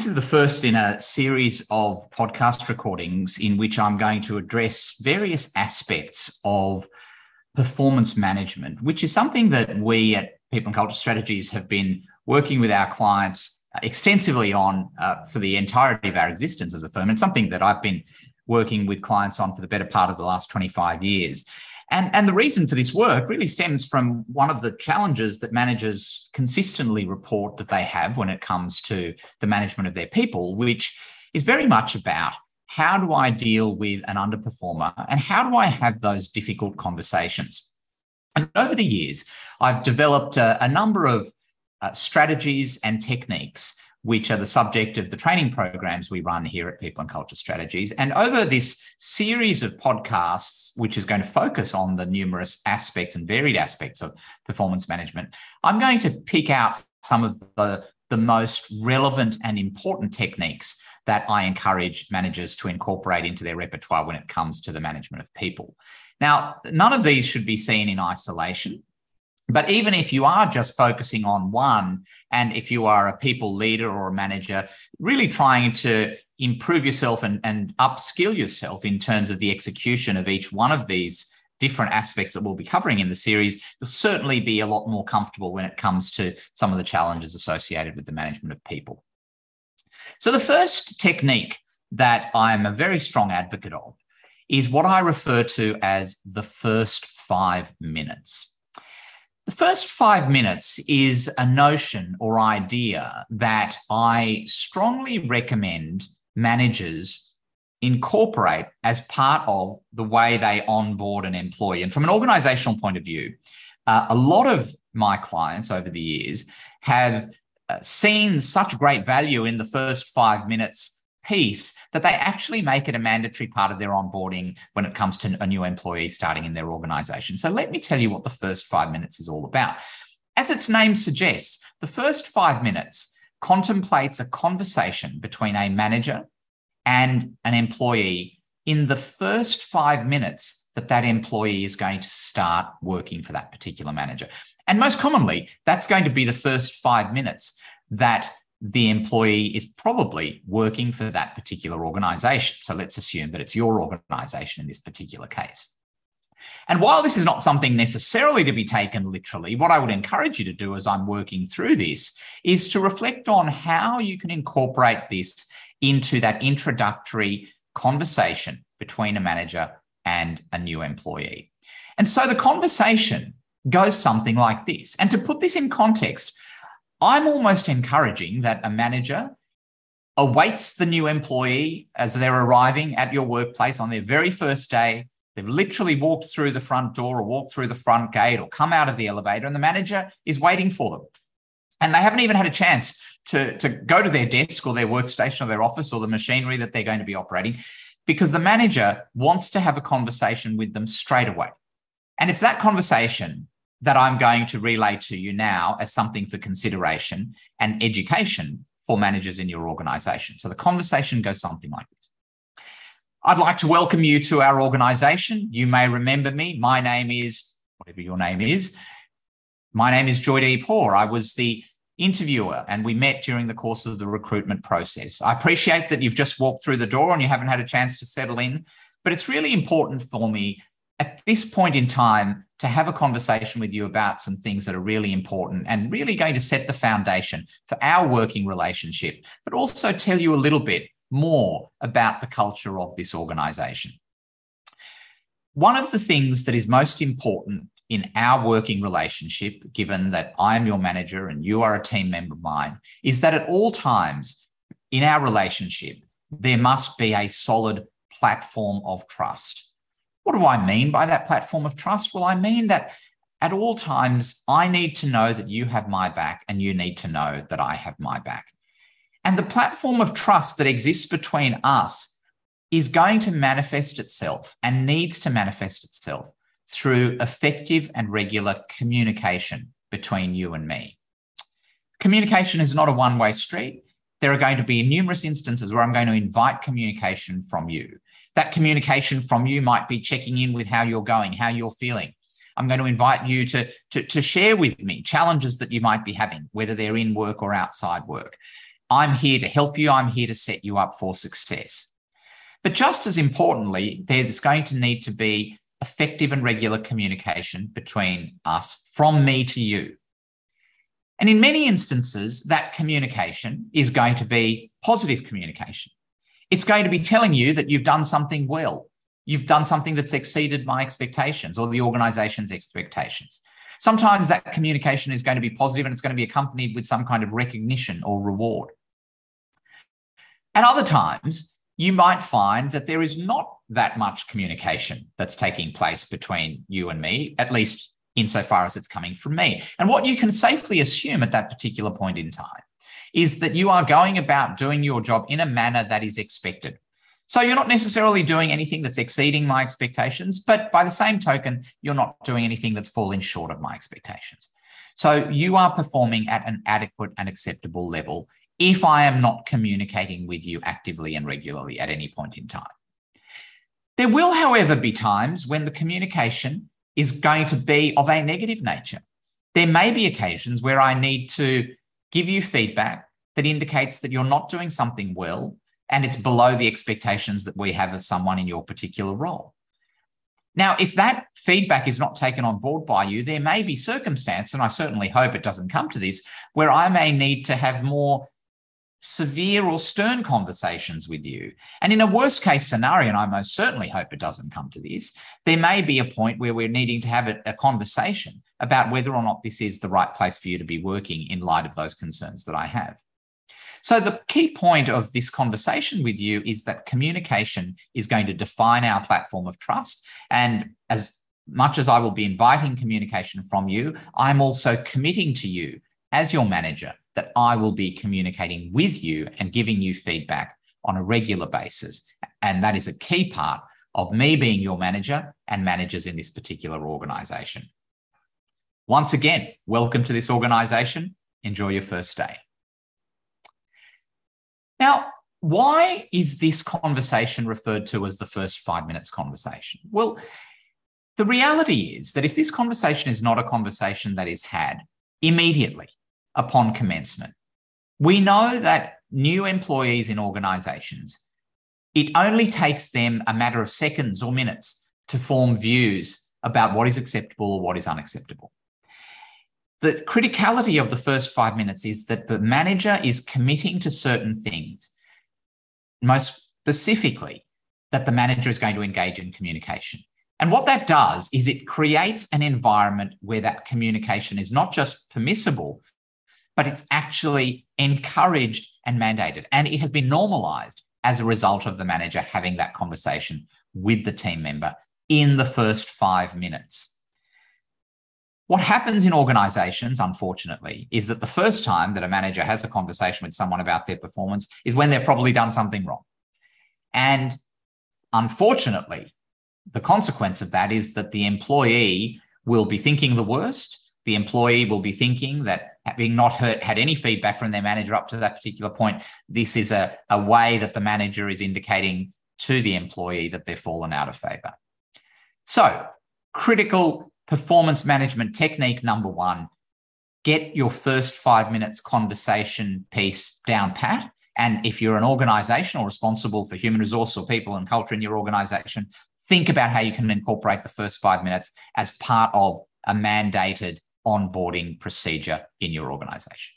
This is the first in a series of podcast recordings in which I'm going to address various aspects of performance management, which is something that we at People and Culture Strategies have been working with our clients extensively on uh, for the entirety of our existence as a firm, and something that I've been working with clients on for the better part of the last 25 years. And, and the reason for this work really stems from one of the challenges that managers consistently report that they have when it comes to the management of their people, which is very much about how do I deal with an underperformer and how do I have those difficult conversations? And over the years, I've developed a, a number of uh, strategies and techniques which are the subject of the training programs we run here at People and Culture Strategies. And over this series of podcasts, which is going to focus on the numerous aspects and varied aspects of performance management, I'm going to pick out some of the, the most relevant and important techniques that I encourage managers to incorporate into their repertoire when it comes to the management of people. Now, none of these should be seen in isolation. But even if you are just focusing on one, and if you are a people leader or a manager, really trying to improve yourself and, and upskill yourself in terms of the execution of each one of these different aspects that we'll be covering in the series, you'll certainly be a lot more comfortable when it comes to some of the challenges associated with the management of people. So, the first technique that I'm a very strong advocate of is what I refer to as the first five minutes. The first five minutes is a notion or idea that I strongly recommend managers incorporate as part of the way they onboard an employee. And from an organizational point of view, uh, a lot of my clients over the years have uh, seen such great value in the first five minutes piece that they actually make it a mandatory part of their onboarding when it comes to a new employee starting in their organization. So let me tell you what the first five minutes is all about. As its name suggests, the first five minutes contemplates a conversation between a manager and an employee in the first five minutes that that employee is going to start working for that particular manager. And most commonly, that's going to be the first five minutes that the employee is probably working for that particular organization. So let's assume that it's your organization in this particular case. And while this is not something necessarily to be taken literally, what I would encourage you to do as I'm working through this is to reflect on how you can incorporate this into that introductory conversation between a manager and a new employee. And so the conversation goes something like this. And to put this in context, I'm almost encouraging that a manager awaits the new employee as they're arriving at your workplace on their very first day. They've literally walked through the front door or walked through the front gate or come out of the elevator, and the manager is waiting for them. And they haven't even had a chance to, to go to their desk or their workstation or their office or the machinery that they're going to be operating because the manager wants to have a conversation with them straight away. And it's that conversation that I'm going to relay to you now as something for consideration and education for managers in your organization. So the conversation goes something like this. I'd like to welcome you to our organization. You may remember me. My name is, whatever your name is, my name is Joydeep Hor. I was the interviewer and we met during the course of the recruitment process. I appreciate that you've just walked through the door and you haven't had a chance to settle in, but it's really important for me at this point in time to have a conversation with you about some things that are really important and really going to set the foundation for our working relationship, but also tell you a little bit more about the culture of this organization. One of the things that is most important in our working relationship, given that I am your manager and you are a team member of mine, is that at all times in our relationship, there must be a solid platform of trust what do I mean by that platform of trust? Well, I mean that at all times, I need to know that you have my back and you need to know that I have my back. And the platform of trust that exists between us is going to manifest itself and needs to manifest itself through effective and regular communication between you and me. Communication is not a one way street. There are going to be numerous instances where I'm going to invite communication from you. That communication from you might be checking in with how you're going, how you're feeling. I'm going to invite you to, to, to share with me challenges that you might be having, whether they're in work or outside work. I'm here to help you. I'm here to set you up for success. But just as importantly, there's going to need to be effective and regular communication between us from me to you. And in many instances, that communication is going to be positive communication. It's going to be telling you that you've done something well. You've done something that's exceeded my expectations or the organization's expectations. Sometimes that communication is going to be positive and it's going to be accompanied with some kind of recognition or reward. At other times, you might find that there is not that much communication that's taking place between you and me, at least insofar as it's coming from me. And what you can safely assume at that particular point in time is that you are going about doing your job in a manner that is expected. So you're not necessarily doing anything that's exceeding my expectations, but by the same token, you're not doing anything that's falling short of my expectations. So you are performing at an adequate and acceptable level if I am not communicating with you actively and regularly at any point in time. There will, however, be times when the communication is going to be of a negative nature. There may be occasions where I need to give you feedback that indicates that you're not doing something well and it's below the expectations that we have of someone in your particular role. Now, if that feedback is not taken on board by you, there may be circumstance, and I certainly hope it doesn't come to this, where I may need to have more severe or stern conversations with you. And in a worst case scenario, and I most certainly hope it doesn't come to this, there may be a point where we're needing to have a, a, conversation about whether or not this is the right place for you to be working in light of those concerns that I have. So, the key point of this conversation with you is that communication is going to define our platform of trust. And as much as I will be inviting communication from you, I'm also committing to you as your manager that I will be communicating with you and giving you feedback on a regular basis. And that is a key part of me being your manager and managers in this particular organization. Once again, welcome to this organization. Enjoy your first day. Now, why is this conversation referred to as the first five minutes conversation? Well, the reality is that if this conversation is not a conversation that is had immediately, upon commencement. We know that new employees in organizations, it only takes them a matter of seconds or minutes to form views about what is acceptable or what is unacceptable. The criticality of the first five minutes is that the manager is committing to certain things, most specifically, that the manager is going to engage in communication. And what that does is it creates an environment where that communication is not just permissible, but it's actually encouraged and mandated. And it has been normalized as a result of the manager having that conversation with the team member in the first five minutes. What happens in organizations, unfortunately, is that the first time that a manager has a conversation with someone about their performance is when they've probably done something wrong. And unfortunately, the consequence of that is that the employee will be thinking the worst. The employee will be thinking that having not hurt had any feedback from their manager up to that particular point, this is a, a way that the manager is indicating to the employee that they've fallen out of favor. So, critical performance management technique number one get your first five minutes conversation piece down pat. And if you're an organization or responsible for human resource or people and culture in your organization, think about how you can incorporate the first five minutes as part of a mandated onboarding procedure in your organization.